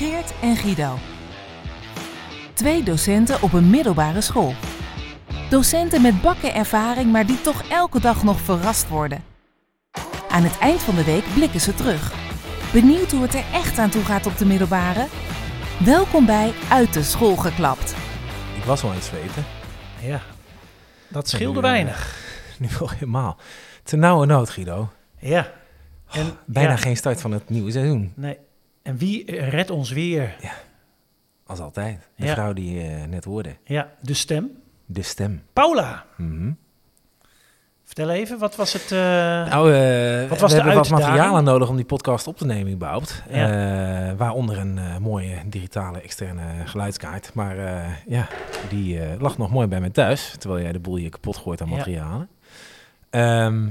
Geert en Guido. Twee docenten op een middelbare school. Docenten met bakken ervaring, maar die toch elke dag nog verrast worden. Aan het eind van de week blikken ze terug. Benieuwd hoe het er echt aan toe gaat op de middelbare? Welkom bij Uit de School geklapt. Ik was al aan het zweten. Ja, dat scheelde nu, eh, weinig. Nu wel helemaal. Te nauwe nood, Guido. Ja. En, Bijna ja, geen start van het nieuwe seizoen. Nee. En wie redt ons weer? Als altijd. De Ja. vrouw die je net hoorde. Ja, de stem. De stem. Paula, Mhm. vertel even, wat was het? eh, Nou, eh, Wat was we de hebben wat materialen nodig om die podcast op te nemen überhaupt. Ja. Eh, waaronder een eh, mooie digitale externe geluidskaart. Maar eh, ja, die eh, lag nog mooi bij me thuis. Terwijl jij de boel hier kapot gooit aan Ja. materialen. Ehm,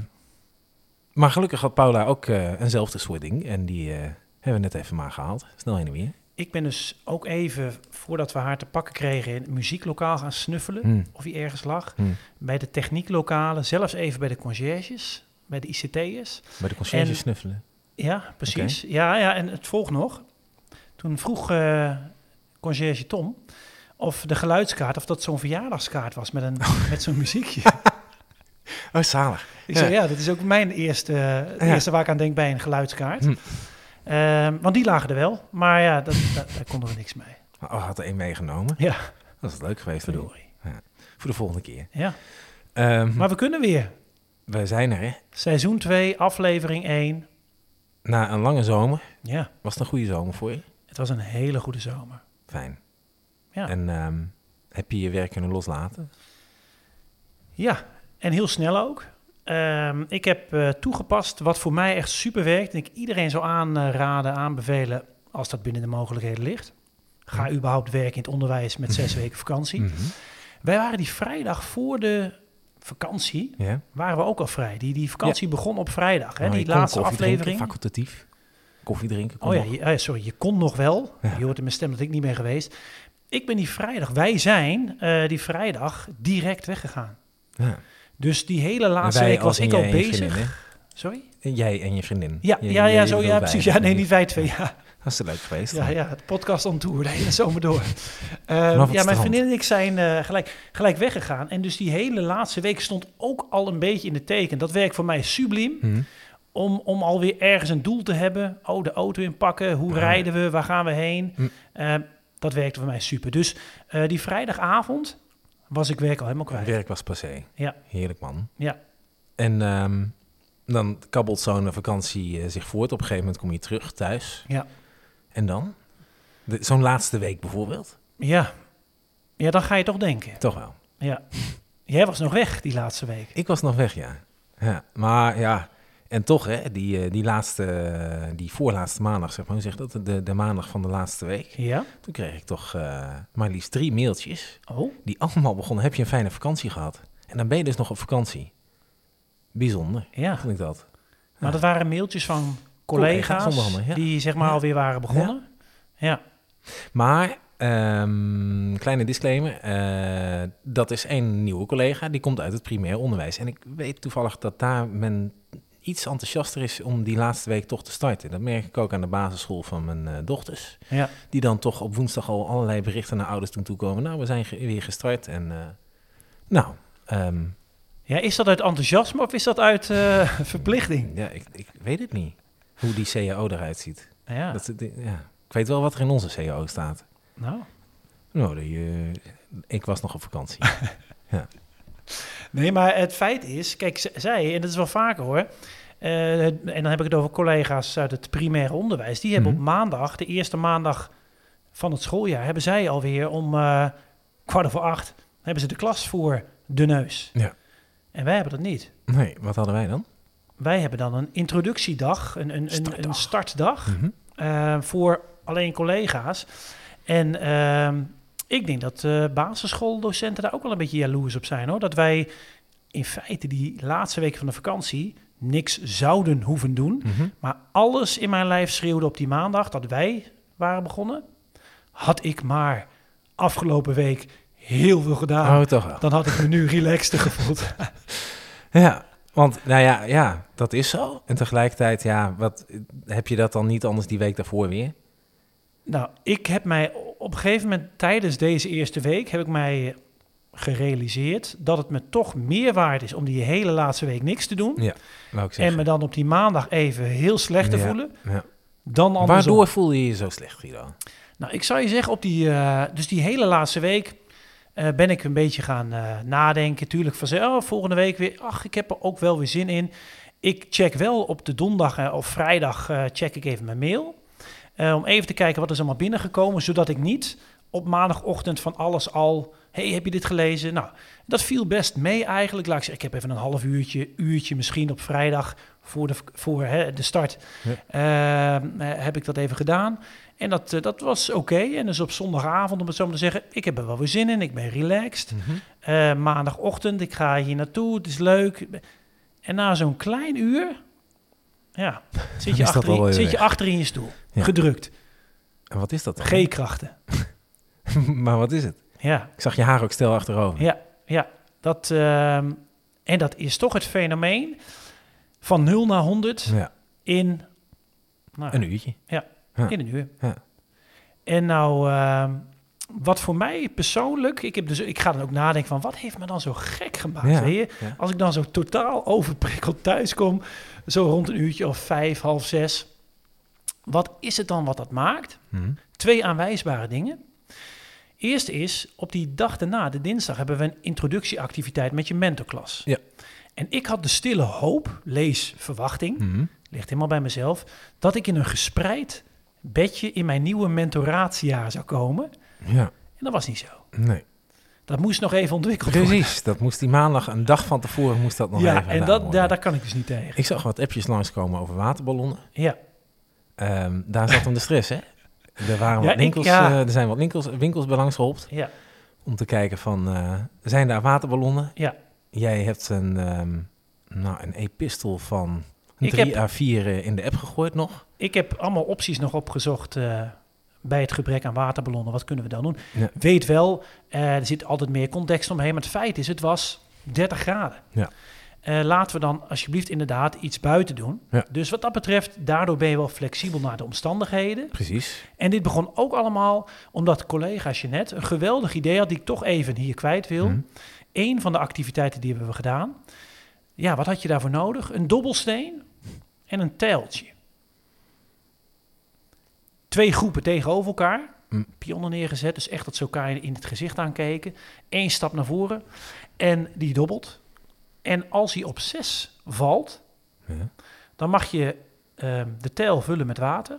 maar gelukkig had Paula ook eh, eenzelfde soort ding. En die eh, hebben we net even maar gehaald. Snel heen en weer. ik ben dus ook even, voordat we haar te pakken kregen, in het muzieklokaal gaan snuffelen. Hm, Of hij ergens lag. hm. Bij de technieklokalen, zelfs even bij de conciërges, bij de ICT'ers. Bij de conciërge En- snuffelen. Ja, precies. Ja, ja, en het volgt nog. Toen vroeg eh conciërge Tom of de geluidskaart, of dat zo'n verjaardagskaart was met, een, met zo'n muziekje. Oh, zalig. Ik Ja. zei, ja, dat is ook mijn eerste, Ja. eerste waar ik aan denk bij een geluidskaart. Hm. Ehm, want die lagen er wel, maar ja, dat, dat- daar konden we niks mee. Oh, had er één meegenomen. Ja, Dat is leuk geweest. voor de- verdorie. Voor de volgende keer. Ja, Ehm, maar we kunnen weer. we zijn er, hè. Seizoen 2, aflevering 1. Na een lange zomer. Ja, Was het een goede zomer voor je? het was een hele goede zomer. Fijn. Ja. En ehm, heb je je werk kunnen loslaten? Ja, en heel snel ook. Ehm, ik heb eh, toegepast wat voor mij echt super werkt. En ik iedereen zou aanraden, aanbevelen, als dat binnen de mogelijkheden ligt. Ga überhaupt werken in het onderwijs met zes weken vakantie. Mhm. Wij waren die vrijdag voor de vakantie, waren we ook al vrij. Die, die vakantie begon op vrijdag, hè, Oh, die laatste aflevering. Drinken, facultatief. Koffie drinken. kon Oh ja, je- sorry, je kon nog wel. Ja. Je hoort in mijn stem dat ik niet ben geweest. Ik ben die vrijdag, wij zijn eh, die vrijdag direct weggegaan. Ja. Dus die hele laatste week was ik al bezig. vriendin? Sorry? En Jij en je vriendin. Ja, Je- ja, ja, zo, bij, precies. Ja, nee, niet wij twee. Ja, Hartstikke leuk geweest. ja, dan. ja het podcast on tour, de hele zomer door. Ehm ja, mijn strand. vriendin en ik zijn eh, gelijk, gelijk weggegaan. En dus die hele laatste week stond ook al een beetje in de teken. Dat werkt voor mij subliem. Mhm. Om, om alweer ergens een doel te hebben. Oh, de auto inpakken. Hoe rijden we? Waar gaan we heen? Hm. Eh, dat werkte voor mij super. Dus eh, die vrijdagavond was ik werk al helemaal kwijt. Werk was passé. Ja. Heerlijk man. Ja. En ehm, dan kabbelt zo'n vakantie eh, zich voort. Op een gegeven moment kom je terug thuis. Ja. En dan? Zo'n laatste week bijvoorbeeld? Ja. ja, dan ga je toch denken. Toch wel. Ja. Jij was nog weg die laatste week. Ik was nog weg, ja. ja. Maar ja, en toch, hè, die, eh, die laatste, eh, die voorlaatste maandag, zeg maar, hoe zeg dat? De, de maandag van de laatste week. Ja. Toen kreeg ik toch eh, maar liefst drie mailtjes, Oh, die allemaal begonnen, heb je een fijne vakantie gehad? En dan ben je dus nog op vakantie. Bijzonder, ja. vond ik dat. Maar dat waren mailtjes van Collega's ja. die zeg maar Ja. alweer waren begonnen. Ja. Maar, ehm, kleine disclaimer, dat is één nieuwe collega, die komt uit het primair onderwijs. En ik weet toevallig dat daar men iets enthousiaster is om die laatste week toch te starten. Dat merk ik ook aan de basisschool van mijn eh, dochters. Ja. Die dan toch op woensdag al allerlei berichten naar ouders toe toekomen. Nou, we zijn ge- weer gestart en... eh, nou, ehm, ja, is dat uit enthousiasme of is dat uit eh, verplichting? ja, ik, ik weet het niet hoe die CAO eruit ziet. Ja, Dat, ja. Ik weet wel wat er in onze CAO staat. nou. Nou, die, ik was nog op vakantie. Nee, maar het feit is, kijk, zij, en dat is wel vaker hoor, eh, en dan heb ik het over collega's uit het primair onderwijs, die hebben Mhm. op maandag, de eerste maandag van het schooljaar, hebben zij alweer om eh, kwart over acht, hebben ze de klas voor de neus. Ja. En wij hebben dat niet. Nee, wat hadden wij dan? Wij hebben dan een introductiedag, een, een, een, Startdag. een startdag Mhm. eh, voor alleen collega's. En ehm, ik denk dat eh, basisschooldocenten daar ook wel een beetje jaloers op zijn hoor. Dat wij in feite die laatste weken van de vakantie niks zouden hoeven doen. Mhm. Maar alles in mijn lijf schreeuwde op die maandag dat wij waren begonnen. Had ik maar afgelopen week heel veel gedaan. Oh, toch. Dan had ik me nu relaxter gevoeld. Ja, want nou ja, ja, dat is zo. En tegelijkertijd, ja, wat, heb je dat dan niet anders die week daarvoor weer? Nou, ik heb mij op een gegeven moment tijdens deze eerste week heb ik mij gerealiseerd dat het me toch meer waard is om die hele laatste week niks te doen. Ja, wou ik en me dan op die maandag even heel slecht te Ja, voelen. ja. Dan andersom. Waardoor voel je je zo slecht, Guido? Nou, ik zou je zeggen, op die, eh, dus die hele laatste week eh, ben ik een beetje gaan eh, nadenken. Tuurlijk van, zo, oh, volgende week weer, ach, ik heb er ook wel weer zin in. Ik check wel op de donderdag of vrijdag, check ik even mijn mail. Eh, om even te kijken wat is allemaal binnengekomen, zodat ik niet op maandagochtend van alles al... hey, heb je dit gelezen? Nou, dat viel best mee eigenlijk. Laat ik zeggen, ik heb even een half uurtje, uurtje misschien op vrijdag voor de, voor, hè, de start. eh, eh, heb ik dat even gedaan. En dat, eh, dat was oké. En dus op zondagavond, om het zo maar te zeggen, ik heb er wel weer zin in. Ik ben relaxed. Mhm. Maandagochtend, ik ga hier naartoe, het is leuk. En na zo'n klein uur, ja, zit je, is dat achter, wel weer zit je weg. achter in je stoel. Ja. Gedrukt. En wat is dat dan? G-krachten. maar wat is het? Ja, Ik zag je haar ook stel achterover. ja, ja. Dat, ehm, en dat is toch het fenomeen van 0 naar 100 Ja, in, nou, een uurtje. Ja. in een uur. Ja. En nou, ehm, wat voor mij persoonlijk, ik, heb dus, ik ga dan ook nadenken van wat heeft me dan zo gek gemaakt? Ja, Weet je? ja. Als ik dan zo totaal overprikkeld thuis kom, zo rond een uurtje of vijf, half zes. Wat is het dan wat dat maakt? Mhm. Twee aanwijsbare dingen. Eerste is, op die dag daarna, de dinsdag, hebben we een introductieactiviteit met je mentorklas. Ja. En ik had de stille hoop, lees verwachting, Mhm. ligt helemaal bij mezelf, dat ik in een gespreid bedje in mijn nieuwe mentoraatjaar zou komen. Ja, En dat was niet zo. nee. Dat moest nog even ontwikkeld worden. Precies, dat moest die maandag, een dag van tevoren moest dat nog ja, even en dat, worden. daar, daar kan ik dus niet tegen. Ik zag wat appjes langskomen over waterballonnen. Ja, Ehm, daar zat hem de stress, hè? Er, waren Ja, wat ik- winkels, ja. eh, er zijn wat winkels, winkels bij langs geholpen ja, om te kijken van, eh, zijn daar waterballonnen? ja. Jij hebt een, ehm, nou, een epistel van Ik 3 heb- à 4 eh, in de app gegooid nog. Ik heb allemaal opties nog opgezocht bij het gebrek aan waterballonnen. Wat kunnen we dan doen? Ja. Weet wel, eh, er zit altijd meer context omheen. Maar het feit is, het was 30 graden. Ja. Eh, laten we dan alsjeblieft inderdaad iets buiten doen. Ja. Dus wat dat betreft, daardoor ben je wel flexibel naar de omstandigheden. Precies. En dit begon ook allemaal omdat collega Jeanette een geweldig idee had... die ik toch even hier kwijt wil. Mhm. Eén van de activiteiten die hebben we gedaan. Ja, wat had je daarvoor nodig? Een dobbelsteen en een tijltje. Twee groepen tegenover elkaar. Mm. Pionnen neergezet, dus echt dat ze elkaar in het gezicht aankeken. Eén stap naar voren en die dobbelt. En als hij op zes valt, Ja. dan mag je ehm, de tijl vullen met water.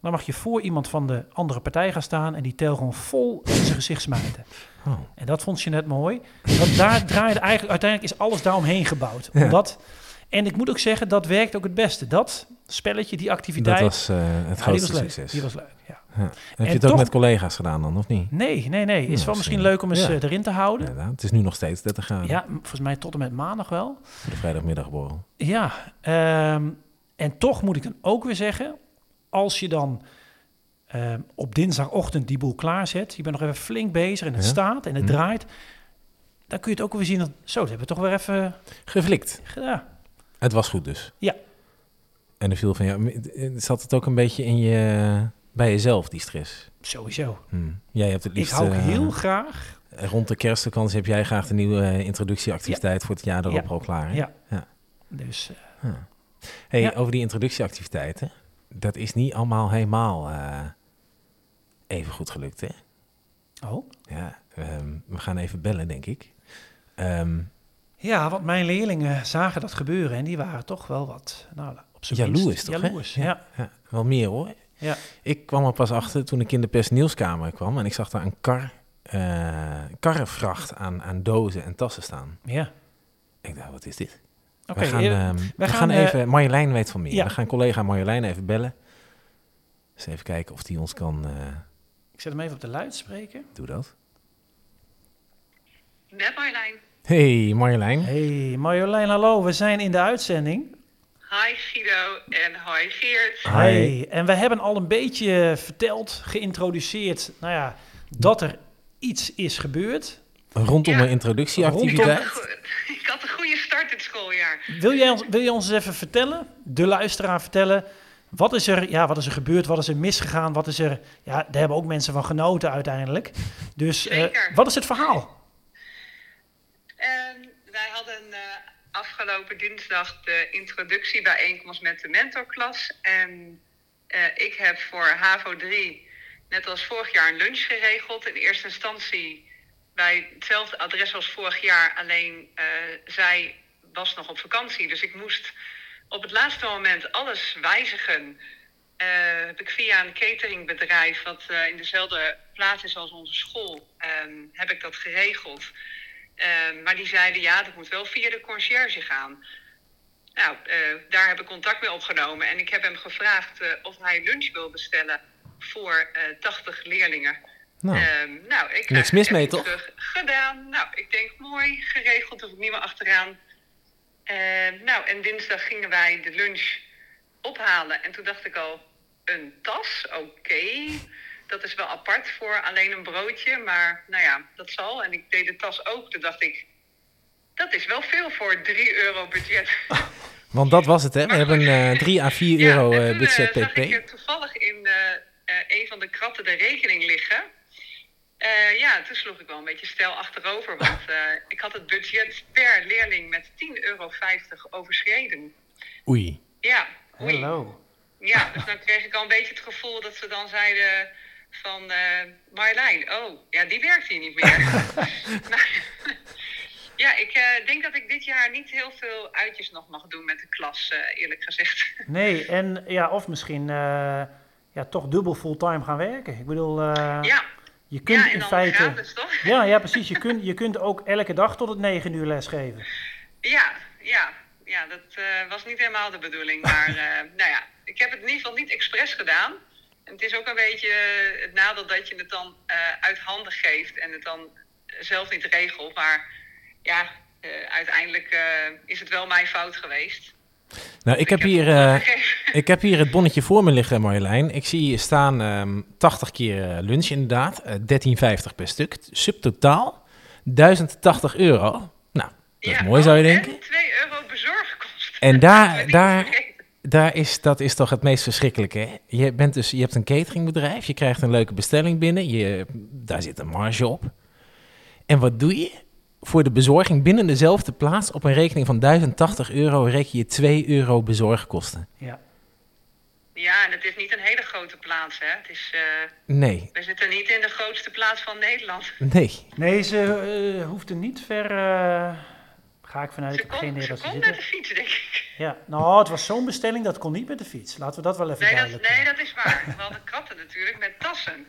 Dan mag je voor iemand van de andere partij gaan staan en die tijl gewoon vol in zijn gezicht smijten. Oh. En dat vond je net mooi. Want daar draaide eigenlijk, uiteindelijk is alles daaromheen gebouwd. Ja. Omdat, en ik moet ook zeggen, dat werkt ook het beste. Dat spelletje, die activiteit. Dat was eh, het ja, die grootste was succes. Die was leuk, ja. Ja. Heb je het ook toch- met collega's gedaan dan, of niet? Nee, nee, nee. Is Ja, wel misschien leuk om eens Ja. eh, erin te houden. Ja, Inderdaad. Het is nu nog steeds 30 graden volgens mij tot en met maandag wel. voor de vrijdagmiddagborrel. Ja, ehm, en toch moet ik dan ook weer zeggen, als je dan ehm, op dinsdagochtend die boel klaarzet, je bent nog even flink bezig en het Ja. staat en het Hm. draait, dan kun je het ook weer zien dat, zo, dat hebben we toch weer even Geflikt. gedaan. Het was goed dus. Ja. En er viel van jou. Zat het ook een beetje in je, bij jezelf, die stress? Sowieso. Hm. Jij hebt het Ik liefst. hou ook eh, heel graag. Rond de kerstvakantie heb jij graag de nieuwe eh, introductieactiviteit voor het jaar erop Ja. al klaar. Hè? Ja. Ja. Dus Ja. Hey, Ja. over die introductieactiviteiten. Dat is niet allemaal helemaal even goed gelukt, hè? oh. Ja, ehm, we gaan even bellen, denk ik. Ehm, Ja, want mijn leerlingen zagen dat gebeuren en die waren toch wel wat nou, op zijn Jaloers, toch, hè? Jaloers, ja. ja, wel meer hoor. Ja. Ik kwam er pas achter toen ik in de personeelskamer kwam en ik zag daar een kar, eh, karrevracht aan, aan dozen en tassen staan. ja. Ik dacht, wat is dit? Oké, we gaan, eh, ehm, we gaan, gaan, eh, even, Marjolein weet van meer. ja. We gaan collega Marjolein even bellen. Dus even kijken of die ons kan, eh ik zet hem even op de luidspreker. doe dat. Met Marjolein. Hey Marjolein. Hey Marjolein, hallo, we zijn in de uitzending. Hi Guido en hi Geert. Hi. Hey, en we hebben al een beetje verteld, geïntroduceerd, nou ja, dat er iets is gebeurd. Rondom Ja. een introductieactiviteit. Ik had een goede start dit schooljaar. Wil jij ons, wil je ons eens even vertellen, de luisteraar vertellen, Wat is, er, ja, wat is er gebeurd? Wat is er misgegaan? Wat is er... Ja, daar hebben ook mensen van genoten uiteindelijk. Dus eh, Zeker. wat is het verhaal? En wij hadden eh, afgelopen dinsdag de introductiebijeenkomst met de mentorklas. En eh, ik heb voor HAVO 3, net als vorig jaar, een lunch geregeld. In eerste instantie bij hetzelfde adres als vorig jaar. Alleen eh, zij was nog op vakantie. Dus ik moest op het laatste moment alles wijzigen. Heb ik via een cateringbedrijf, wat in dezelfde plaats is als onze school, ehm, heb ik dat geregeld. Ehm, maar die zeiden, ja, dat moet wel via de conciërge gaan. Nou, eh, daar heb ik contact mee opgenomen. En ik heb hem gevraagd eh, of hij lunch wil bestellen voor eh 80 leerlingen. Nou, Ehm, nou, ik niks mis een mee, appje toch? terug. Gedaan. Nou, ik denk mooi, geregeld, hoef ik niet meer achteraan. Ehm, nou, en dinsdag gingen wij de lunch ophalen. En toen dacht ik al, een tas, oké. Dat is wel apart voor alleen een broodje, maar nou ja, dat zal. En ik deed de tas ook. Toen dacht ik, dat is wel veel voor 3 euro budget. want dat was het, hè? We hebben eh 3 à 4 Ja, euro eh, toen, budget eh, zag ik pp. er toevallig in eh, eh, een van de kratten de rekening liggen. Eh, ja, toen sloeg ik wel een beetje stijl achterover. Want eh, ik had het budget per leerling met 10,50 euro overschreden. Oei. Ja, oei. Hallo. Ja, dus dan kreeg ik al een beetje het gevoel dat ze dan zeiden van... eh Marjolein, oh, ja, die werkt hier niet meer. Maar, ja, ik eh, denk dat ik dit jaar niet heel veel uitjes nog mag doen met de klas, eh, eerlijk gezegd. Nee, en ja, of misschien ja, toch dubbel fulltime gaan werken. Ik bedoel, Ja, je kunt ja en in feite... gratis, toch? Ja, ja, precies. Je kunt, je kunt ook elke dag tot het negen uur lesgeven. Ja, ja, ja dat was niet helemaal de bedoeling. Maar nou ja, ik heb het in ieder geval niet expres gedaan. Het is ook een beetje eh, het nadeel dat je het dan eh, uit handen geeft en het dan zelf niet regelt. Maar ja, eh, uiteindelijk eh, is het wel mijn fout geweest. Nou, ik heb hier... eh. Ik heb hier het bonnetje voor me liggen, Marjolein. Ik zie hier staan ehm 80 keer eh, lunch inderdaad. eh 13,50 per stuk. Subtotaal 1080 euro. Nou, dat is Ja, mooi zou je oh, denken. En 2 euro bezorgkosten. En daar- daar-. Daar is, dat is toch het meest verschrikkelijke. Je, bent dus, je hebt een cateringbedrijf, je krijgt een leuke bestelling binnen, je, daar zit een marge op. En wat doe je? Voor de bezorging binnen dezelfde plaats op een rekening van 1080 euro reken je 2 euro bezorgkosten. Ja. Ja, en het is niet een hele grote plaats, hè. Het is, eh, Nee, we zitten niet in de grootste plaats van Nederland. nee. Nee, ze uh, hoeft er niet ver... eh, ga ik vanuit, Ze ik heb geen kon, idee ze dat ze kon zitten. met de fiets, denk ik. Ja, nou, het was zo'n bestelling, dat kon niet met de fiets. Laten we dat wel even Nee dat, duidelijk nee, dat is waar. We hadden kratten natuurlijk met tassen.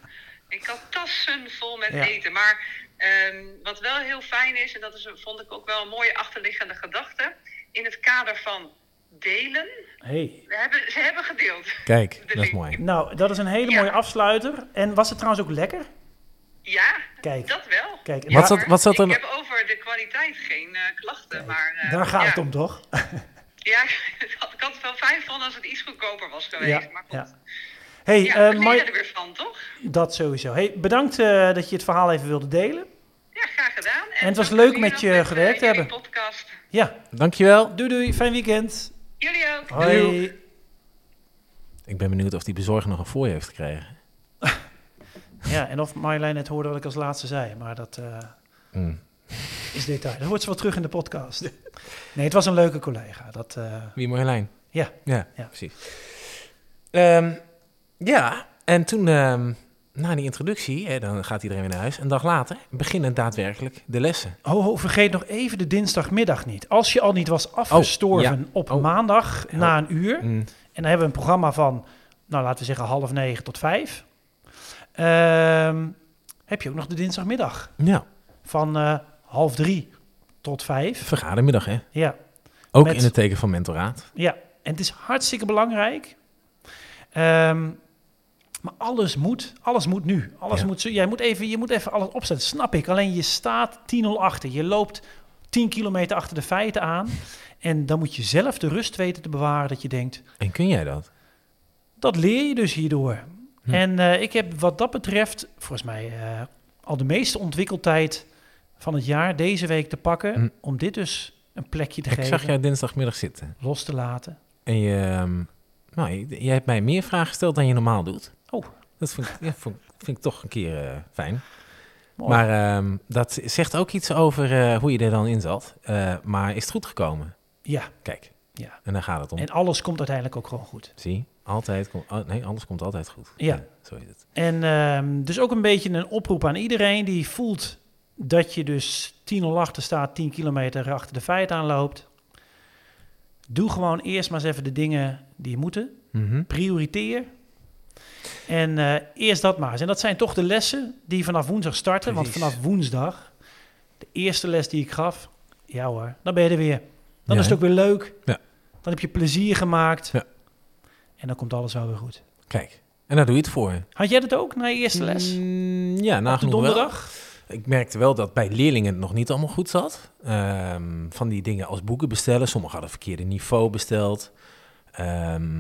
Ik had tassen vol met Ja. eten. Maar ehm, wat wel heel fijn is, en dat is, vond ik ook wel een mooie achterliggende gedachte. In het kader van delen. Hey. We hebben, ze hebben gedeeld. Kijk, dat is mooi. Nou, dat is een hele Ja. mooie afsluiter. En was het trouwens ook lekker? Ja, Kijk. dat wel. Kijk, Wat zat- wat zat er- Ik heb over de kwaliteit geen eh, klachten. Maar, eh, Daar gaat ja. het om, toch? Ja, ik had, het wel fijn gevonden als het iets goedkoper was geweest. Ja, maar goed. ja. Hey, Ja, eh, er weer van, toch? dat sowieso. Hey, bedankt eh, dat je het verhaal even wilde delen. Ja, graag gedaan. En het was leuk met je gewerkt jullie hebben. podcast. Ja, Dankjewel. doei doei. Fijn weekend. Jullie ook. Hoi. Ik ben benieuwd of die bezorger nog een fooi heeft gekregen. Ja, en of Marjolein het hoorde wat ik als laatste zei. Maar dat eh, Mm. is detail. Dat hoort ze wel terug in de podcast. Nee, het was een leuke collega. Dat, eh, Wie Marjolein? ja, Ja, Ja. precies. Ehm, ja, en toen, ehm, na die introductie, hè, dan gaat iedereen weer naar huis. Een dag later beginnen daadwerkelijk de lessen. Oh, oh, vergeet nog even de dinsdagmiddag niet. Als je al niet was afgestorven ja. op Oh. maandag na een uur. Mm. En dan hebben we een programma van, nou laten we zeggen half negen tot vijf. Ehm, heb je ook nog de dinsdagmiddag Ja, van eh, half drie tot vijf. vergadermiddag, hè? Ja, Ook Met- in het teken van mentoraat. ja. En het is hartstikke belangrijk. Ehm, maar alles moet, alles moet nu. Alles Ja. moet zo, jij moet even, je moet even alles opzetten, snap ik. Alleen je staat 10-0 achter. Je loopt 10 kilometer achter de feiten aan. En dan moet je zelf de rust weten te bewaren dat je denkt, En kun jij dat? dat leer je dus hierdoor. Hm. En eh, ik heb wat dat betreft, volgens mij, eh, al de meeste ontwikkeltijd van het jaar deze week te pakken. Hm. Om dit dus een plekje te Ik geven, zag jou dinsdagmiddag zitten. los te laten. En je, ehm, Nou, je, je hebt mij meer vragen gesteld dan je normaal doet. Oh. Dat vind ik, ja, vind, vind ik toch een keer eh, fijn. Mooi. Maar ehm, dat zegt ook iets over hoe je er dan in zat. Maar is het goed gekomen? Ja, Kijk. Ja. En daar gaat het om. en alles komt uiteindelijk ook gewoon goed. Zie, altijd komt... oh, nee, alles komt altijd goed. Ja. zo is het. En ehm, dus ook een beetje een oproep aan iedereen die voelt dat je dus 10-0 achter staat, 10 kilometer achter de feit aanloopt. Doe gewoon eerst maar eens even de dingen die moeten. Mhm. Prioriteer. En eh, eerst dat maar eens. En dat zijn toch de lessen die vanaf woensdag starten. Want vanaf woensdag, de eerste les die ik gaf, ja hoor, dan ben je er weer. Dan Ja, is het ook weer leuk. Ja. Dan heb je plezier gemaakt. Ja. En dan komt alles wel weer goed. Kijk. En daar doe je het voor. Had jij dat ook na je eerste les? Mm, ja, de wel. donderdag? Ik merkte wel dat bij leerlingen het nog niet allemaal goed zat. Ehm, van die dingen als boeken bestellen. Sommigen hadden verkeerde niveau besteld. Ehm,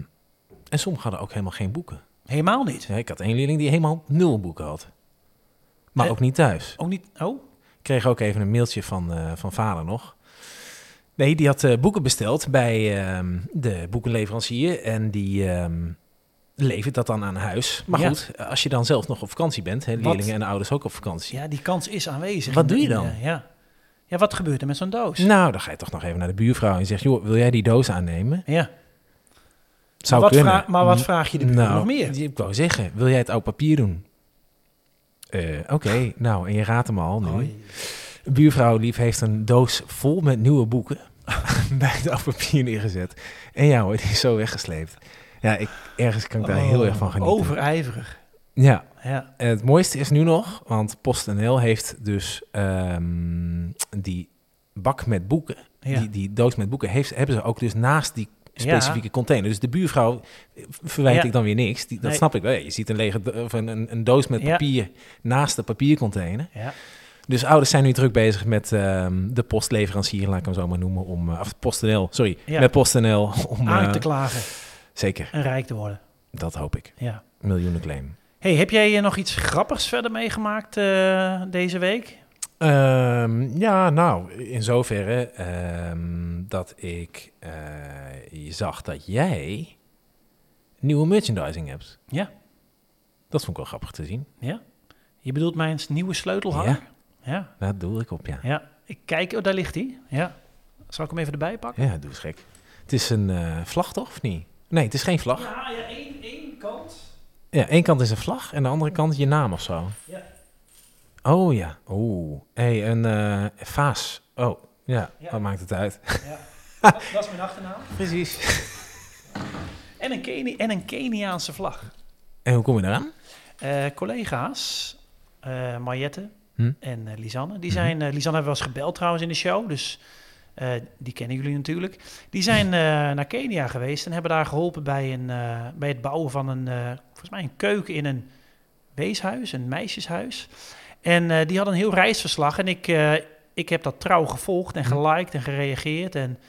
en sommigen hadden ook helemaal geen boeken. Helemaal niet. Ja, ik had één leerling die helemaal nul boeken had. Maar Eh? ook niet thuis. Ook niet. Oh, Ik kreeg ook even een mailtje van, eh, van vader nog. Nee, die had eh, boeken besteld bij ehm, de boekenleverancier. En die ehm, levert dat dan aan huis. Maar Ja. goed, als je dan zelf nog op vakantie bent. Hè, Wat? leerlingen en ouders ook op vakantie. ja, die kans is aanwezig. Wat doe je dan? eh, ja. ja, wat gebeurt er met zo'n doos? Nou, dan ga je toch nog even naar de buurvrouw en zeg... joh, wil jij die doos aannemen? Ja. Zou maar, wat kunnen. vra- maar wat vraag je de nou, nog meer? Ik wou zeggen, wil jij het oud papier doen? Eh, Oké, nou, en je raadt hem al nu. Buurvrouw Lief heeft een doos vol met nieuwe boeken bij het oud papier neergezet. En ja hoor, die is zo weggesleept. Ja, ik, ergens kan ik daar heel Oh, erg van genieten. Overijverig. Ja, Ja. en het mooiste is nu nog, want PostNL heeft dus ehm, die bak met boeken, Ja. die, die doos met boeken, heeft, hebben ze ook dus naast die Ja. specifieke container. Dus de buurvrouw eh, verwijt Ja. ik dan weer niks. Die, dat Nee. snap ik wel. Je ziet een lege of een, een, een doos met papier naast de papiercontainer. ja. Dus ouders zijn nu druk bezig met ehm, de postleverancier, laat ik hem zo maar noemen, om, eh, of PostNL, sorry, Ja. met PostNL, om, Aan eh, te klagen zeker, en rijk te worden. dat hoop ik, Ja. miljoenen claim. Hey, heb jij eh, nog iets grappigs verder meegemaakt deze week? Ehm, ja, nou, in zoverre ehm, dat ik je zag dat jij nieuwe merchandising hebt. Ja. Dat vond ik wel grappig te zien. Ja? Je bedoelt mijn nieuwe sleutelhanger? Ja. Daar doe ik op, ja. Ja. Ik kijk, oh, daar ligt hij. Ja. Zal ik hem even erbij pakken? Ja, doe eens gek. Het is een eh, vlag, toch? Of niet? Nee, het is geen vlag. Ja, ja één, één kant. Ja, één kant is een vlag en de andere kant je naam of zo. Ja. Oh ja. Oeh. hey, een eh, vaas. Oh, ja. Ja. Wat maakt het uit? Ja. dat, dat is mijn achternaam. Precies. En een, Keni en een Keniaanse vlag. En hoe kom je eraan? Eh, collega's, Mariette Hm? en eh, Lisanne, die Mhm. zijn, eh, Lisanne hebben we eens gebeld trouwens in de show, dus eh, die kennen jullie natuurlijk. Die zijn eh, naar Kenia geweest en hebben daar geholpen bij, een, bij het bouwen van een, volgens mij een keuken in een weeshuis, een meisjeshuis. En die hadden een heel reisverslag en ik, ik heb dat trouw gevolgd en Hm. geliked en gereageerd en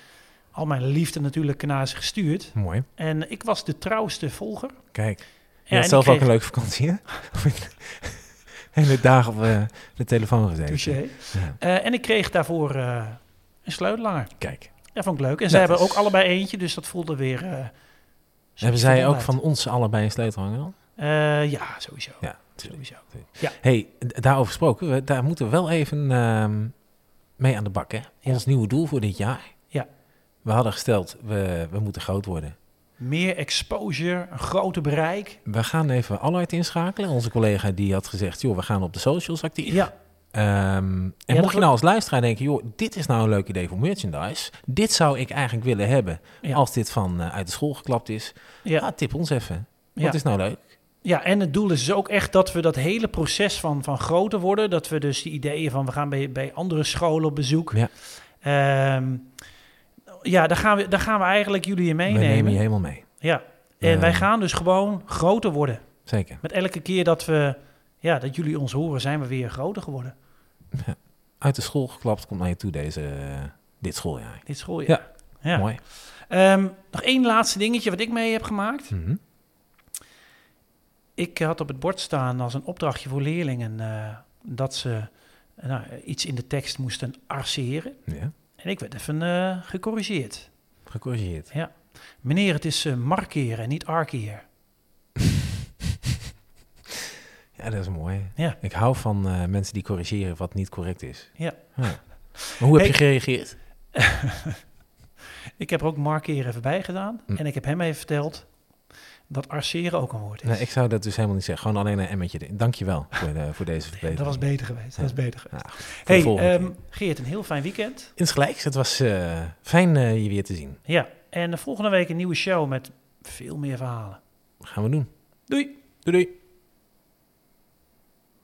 al mijn liefde natuurlijk naar ze gestuurd. Mooi. En ik was de trouwste volger. Kijk. Je Ja, had zelf ook een leuke vakantie, hè? Hele dagen op eh, de telefoon gezeten. Ja. Eh, en ik kreeg daarvoor eh, een sleutelhanger. Kijk. Ja, vond ik leuk. En ze Dat hebben is- ook allebei eentje, dus dat voelde weer... Hebben zij ook van ons allebei een sleutelhanger dan? Ja, sowieso. Ja, sowieso. hey, d- daarover gesproken, we, daar moeten we wel even ehm, mee aan de bak, hè? Ja. Ons nieuwe doel voor dit jaar. Ja. We hadden gesteld, we, we moeten groot worden. Meer exposure, een groter bereik. We gaan even Allard inschakelen. Onze collega die had gezegd, joh, we gaan op de socials actief. Ja, Ehm, en dat mocht je nou als luisteraar denken, joh, dit is nou een leuk idee voor merchandise. Dit zou ik eigenlijk willen hebben Ja. als dit van eh, uit de school geklapt is. Ja. ja, tip ons even. Wat ja. is nou leuk? ja, en het doel is dus ook echt dat we dat hele proces van, van groter worden, dat we dus die ideeën van we gaan bij, bij andere scholen op bezoek. Ja. Ehm, ja, daar gaan, we, daar gaan we eigenlijk jullie in We meenemen. nemen je helemaal mee. Ja, en Eh. wij gaan dus gewoon groter worden. Zeker. Met elke keer dat we, ja, dat jullie ons horen, zijn we weer groter geworden. Uit de school geklapt komt naar je toe deze, eh, dit schooljaar. Dit schooljaar. Ja. ja. Mooi. Ehm, nog één laatste dingetje wat ik mee heb gemaakt. Mhm. Ik had op het bord staan als een opdrachtje voor leerlingen eh, dat ze eh, nou, iets in de tekst moesten arceren. Ja, En ik werd even eh, gecorrigeerd. gecorrigeerd. Ja. Meneer, het is uh, markeren en niet arkeren. Ja, dat is mooi. Ja. Ik hou van uh, mensen die corrigeren wat niet correct is. Ja. ja. Maar hoe heb je gereageerd? Ik heb er ook markeren even bij gedaan. Hm. En ik heb hem even verteld dat arceren ook een woord is. Nee, ik zou dat dus helemaal niet zeggen. Gewoon alleen een emmetje. Dank je wel voor, de, voor deze verbetering. dat was beter geweest. Dat was Ja. beter geweest. Ja, hey, ehm. Geert, een heel fijn weekend. Insgelijks, het was eh, fijn eh, je weer te zien. Ja, en de volgende week een nieuwe show met veel meer verhalen. Gaan we doen. Doei! Doei doei.